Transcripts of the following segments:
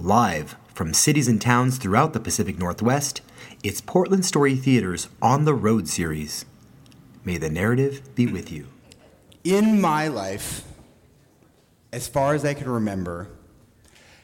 Live from cities and towns throughout the Pacific Northwest, it's Portland Story Theater's On the Road series. May the narrative be with you. In my life, as far as I can remember,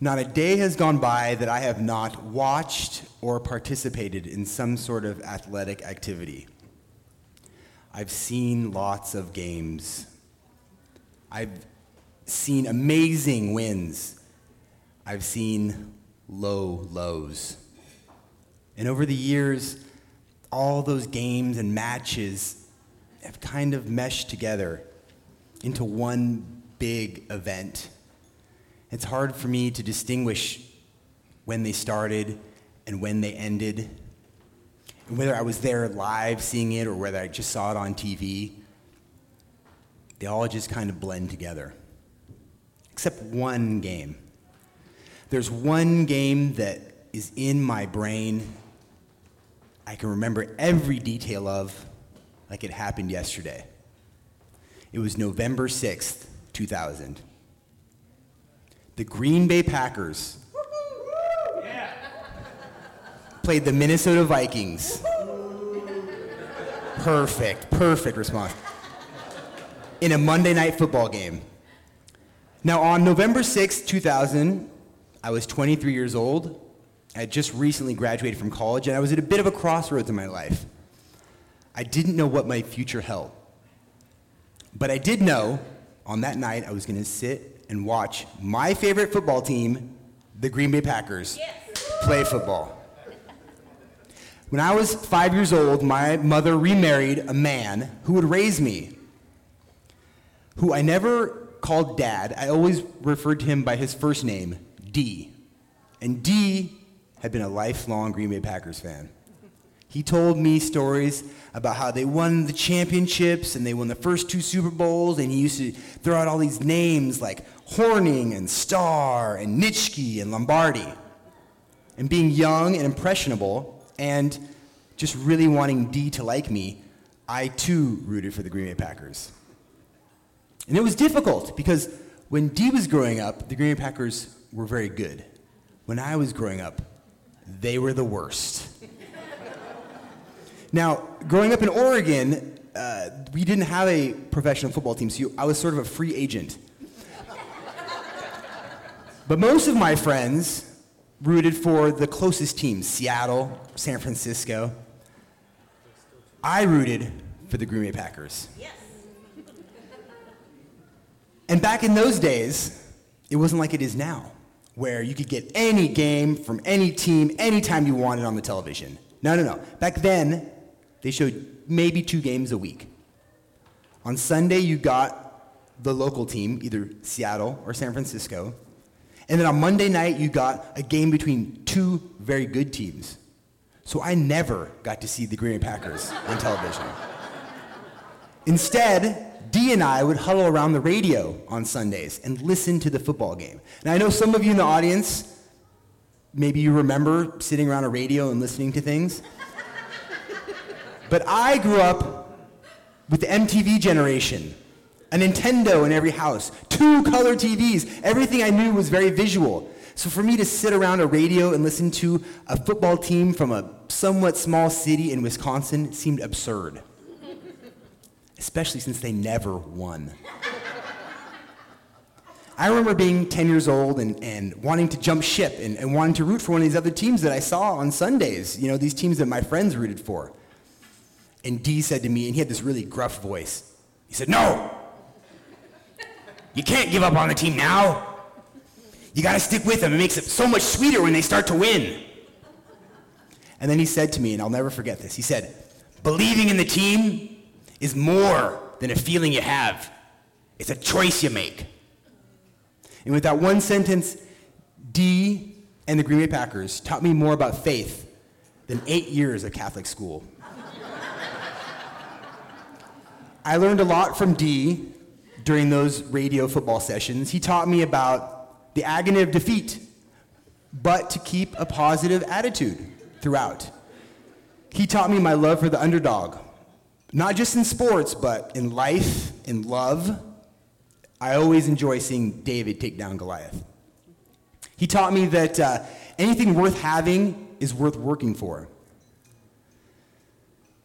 not a day has gone by that I have not watched or participated in some sort of athletic activity. I've seen lots of games. I've seen amazing wins. I've seen low lows. And over the years, all those games and matches have kind of meshed together into one big event. It's hard for me to distinguish when they started and when they ended, and whether I was there live seeing it or whether I just saw it on TV. They all just kind of blend together, except one game. There's one game that is in my brain I can remember every detail of like it happened yesterday. It was November 6th, 2000. The Green Bay Packers played the Minnesota Vikings. Perfect, perfect response. In a Monday night football game. Now, on November 6th, 2000, I was 23 years old. I had just recently graduated from college, and I was at a bit of a crossroads in my life. I didn't know what my future held. But I did know on that night I was going to sit and watch my favorite football team, the Green Bay Packers, yes. play football. When I was five years old, my mother remarried a man who would raise me, who I never called dad. I always referred to him by his first name, D. And D had been a lifelong Green Bay Packers fan. He told me stories about how they won the championships and they won the first two Super Bowls, and he used to throw out all these names like Hornung and Starr and Nitschke and Lombardi. And being young and impressionable and just really wanting D to like me, I too rooted for the Green Bay Packers. And it was difficult because when D was growing up, the Green Bay Packers were very good. When I was growing up, they were the worst. now, growing up in Oregon, uh, we didn't have a professional football team, so you, I was sort of a free agent. but most of my friends rooted for the closest teams Seattle, San Francisco. I rooted for the Green Bay Packers. Yes. and back in those days, it wasn't like it is now where you could get any game from any team anytime you wanted on the television. No, no, no. Back then, they showed maybe two games a week. On Sunday, you got the local team, either Seattle or San Francisco. And then on Monday night, you got a game between two very good teams. So I never got to see the Green Bay Packers on television. Instead, D and I would huddle around the radio on Sundays and listen to the football game. And I know some of you in the audience, maybe you remember sitting around a radio and listening to things. but I grew up with the MTV generation, a Nintendo in every house, two color TVs. Everything I knew was very visual. So for me to sit around a radio and listen to a football team from a somewhat small city in Wisconsin seemed absurd especially since they never won. I remember being 10 years old and, and wanting to jump ship and, and wanting to root for one of these other teams that I saw on Sundays, you know, these teams that my friends rooted for. And D said to me, and he had this really gruff voice, he said, No! You can't give up on the team now. You got to stick with them. It makes it so much sweeter when they start to win. And then he said to me, and I'll never forget this, he said, Believing in the team is more than a feeling you have, it's a choice you make. And with that one sentence, D and the Green Bay Packers taught me more about faith than eight years of Catholic school. I learned a lot from D during those radio football sessions. He taught me about the agony of defeat, but to keep a positive attitude throughout. He taught me my love for the underdog, not just in sports, but in life, in love. I always enjoy seeing David take down Goliath. He taught me that uh, anything worth having is worth working for.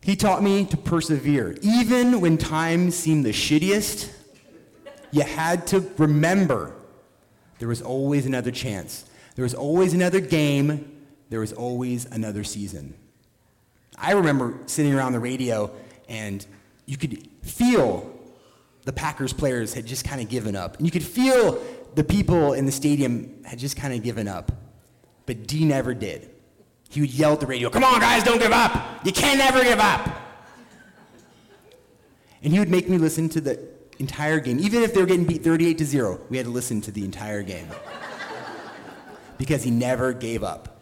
He taught me to persevere. Even when times seemed the shittiest, you had to remember there was always another chance. There was always another game. There was always another season. I remember sitting around the radio and you could feel the Packers players had just kind of given up. And you could feel the people in the stadium had just kind of given up. But D never did. He would yell at the radio, Come on, guys, don't give up. You can never give up. And he would make me listen to the entire game. Even if they were getting beat 38 to 0, we had to listen to the entire game. because he never gave up.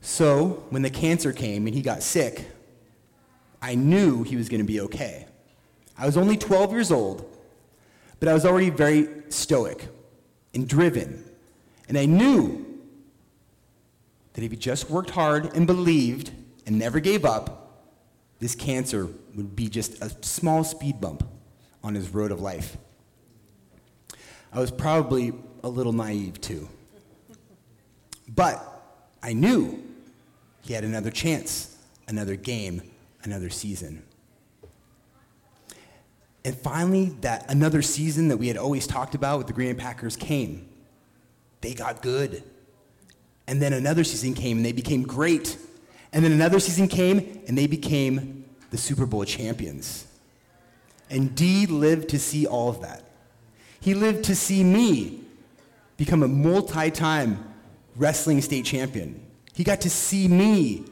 So, when the cancer came and he got sick, I knew he was going to be okay. I was only 12 years old, but I was already very stoic and driven. And I knew that if he just worked hard and believed and never gave up, this cancer would be just a small speed bump on his road of life. I was probably a little naive too. But I knew he had another chance, another game, another season. And finally, that another season that we had always talked about with the Green Bay Packers came. They got good. And then another season came and they became great. And then another season came and they became the Super Bowl champions. And D lived to see all of that. He lived to see me become a multi time wrestling state champion. He got to see me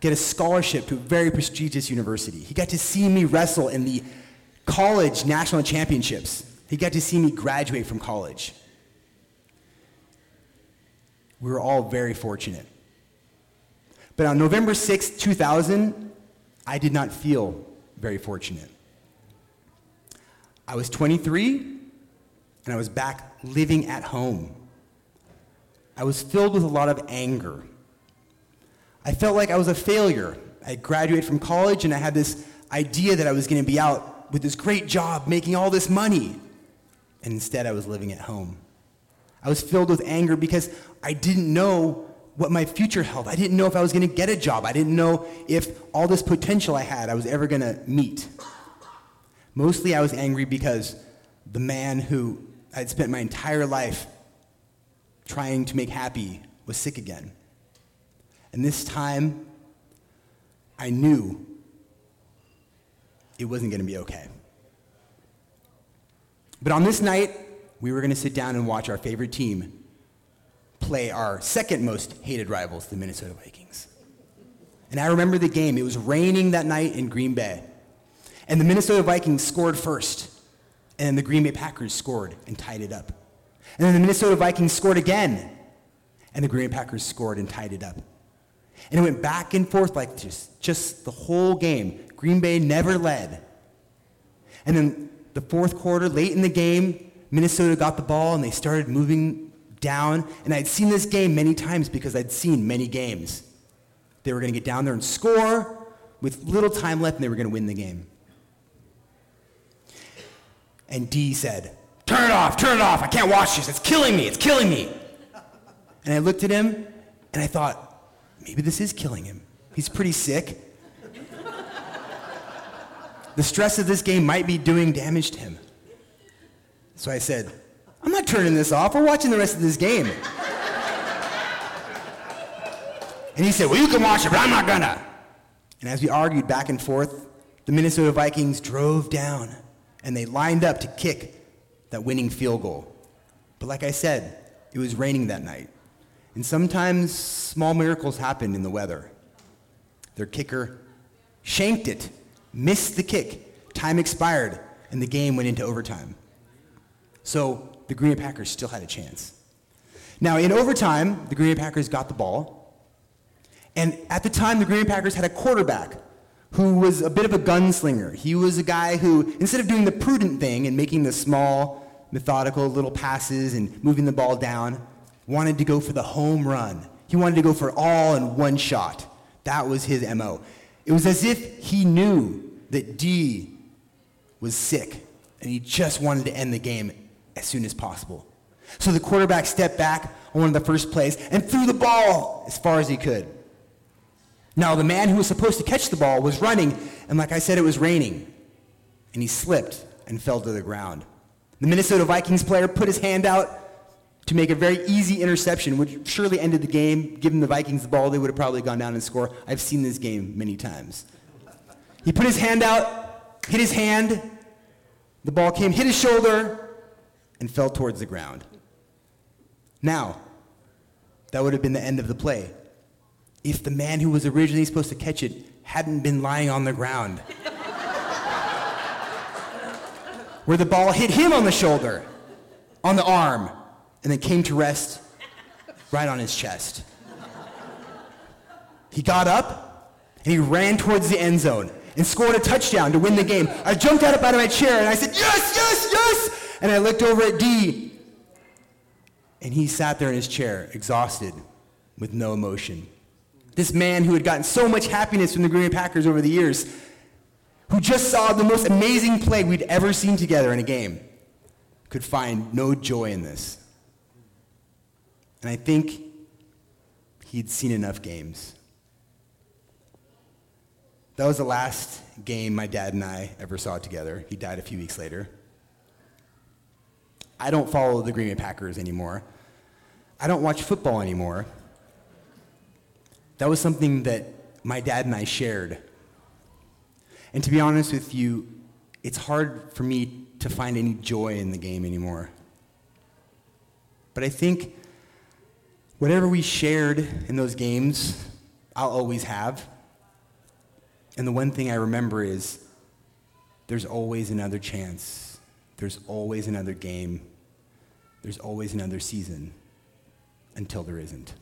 get a scholarship to a very prestigious university. He got to see me wrestle in the college national championships. He got to see me graduate from college. We were all very fortunate. But on November 6, 2000, I did not feel very fortunate. I was 23 and I was back living at home. I was filled with a lot of anger. I felt like I was a failure. I graduated from college and I had this idea that I was going to be out with this great job making all this money. And instead, I was living at home. I was filled with anger because I didn't know what my future held. I didn't know if I was going to get a job. I didn't know if all this potential I had I was ever going to meet. Mostly, I was angry because the man who I'd spent my entire life trying to make happy was sick again. And this time, I knew it wasn't going to be okay. But on this night, we were going to sit down and watch our favorite team play our second most hated rivals, the Minnesota Vikings. And I remember the game. It was raining that night in Green Bay. And the Minnesota Vikings scored first. And then the Green Bay Packers scored and tied it up. And then the Minnesota Vikings scored again. And the Green Bay Packers scored and tied it up. And it went back and forth like just, just the whole game. Green Bay never led. And then the fourth quarter, late in the game, Minnesota got the ball and they started moving down. And I'd seen this game many times because I'd seen many games. They were going to get down there and score with little time left and they were going to win the game. And D said, Turn it off, turn it off. I can't watch this. It's killing me. It's killing me. And I looked at him and I thought, maybe this is killing him. He's pretty sick. the stress of this game might be doing damage to him. So I said, I'm not turning this off. We're watching the rest of this game. and he said, Well, you can watch it, but I'm not gonna. And as we argued back and forth, the Minnesota Vikings drove down and they lined up to kick that winning field goal. But like I said, it was raining that night. And sometimes small miracles happen in the weather. Their kicker shanked it, missed the kick, time expired, and the game went into overtime. So the Green Bay Packers still had a chance. Now, in overtime, the Green Bay Packers got the ball. And at the time, the Green Bay Packers had a quarterback who was a bit of a gunslinger. He was a guy who, instead of doing the prudent thing and making the small, methodical little passes and moving the ball down, wanted to go for the home run. He wanted to go for all in one shot. That was his MO. It was as if he knew that D was sick and he just wanted to end the game as soon as possible. So the quarterback stepped back on one of the first plays and threw the ball as far as he could. Now, the man who was supposed to catch the ball was running, and like I said, it was raining. And he slipped and fell to the ground. The Minnesota Vikings player put his hand out to make a very easy interception, which surely ended the game. Given the Vikings the ball, they would have probably gone down and scored. I've seen this game many times. He put his hand out, hit his hand, the ball came, hit his shoulder, and fell towards the ground. Now, that would have been the end of the play if the man who was originally supposed to catch it hadn't been lying on the ground. Where the ball hit him on the shoulder, on the arm, and then came to rest right on his chest. He got up and he ran towards the end zone and scored a touchdown to win the game. I jumped out of my chair and I said, Yes, yes, yes! And I looked over at D and he sat there in his chair, exhausted, with no emotion. This man who had gotten so much happiness from the Green Bay Packers over the years, who just saw the most amazing play we'd ever seen together in a game, could find no joy in this. And I think he'd seen enough games. That was the last game my dad and I ever saw together. He died a few weeks later. I don't follow the Green Bay Packers anymore. I don't watch football anymore. That was something that my dad and I shared. And to be honest with you, it's hard for me to find any joy in the game anymore. But I think whatever we shared in those games, I'll always have. And the one thing I remember is there's always another chance. There's always another game. There's always another season until there isn't.